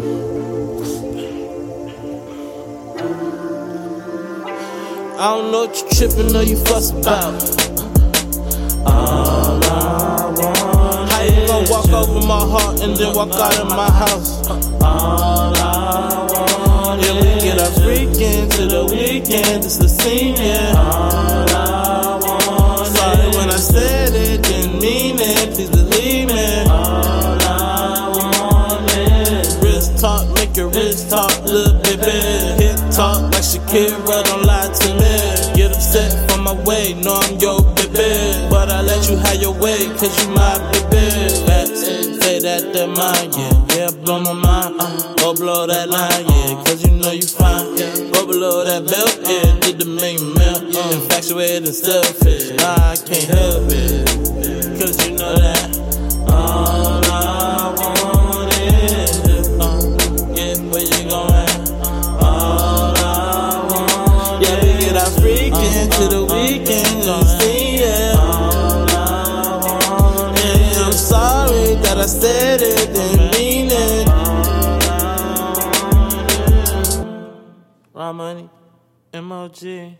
I don't know what you trippin' or you fuss about. All I want How you gon' walk over my heart and then walk out of my house? All I want Yeah, we get our freakin' to the weekend, it's the scene, yeah. Talk like Shakira, don't lie to me. Get upset for my way, know I'm your baby. But I let you have your way, cause you my baby. Facts, say that they're mine, yeah. Yeah, blow my mind. Uh, go blow that line, yeah. Cause you know you fine, yeah. Go below that belt, yeah. Did the main melt, yeah. Infatuated and selfish. Nah, I can't help it. Cause you know that. That I said it, didn't mean it. Raw money, MOG.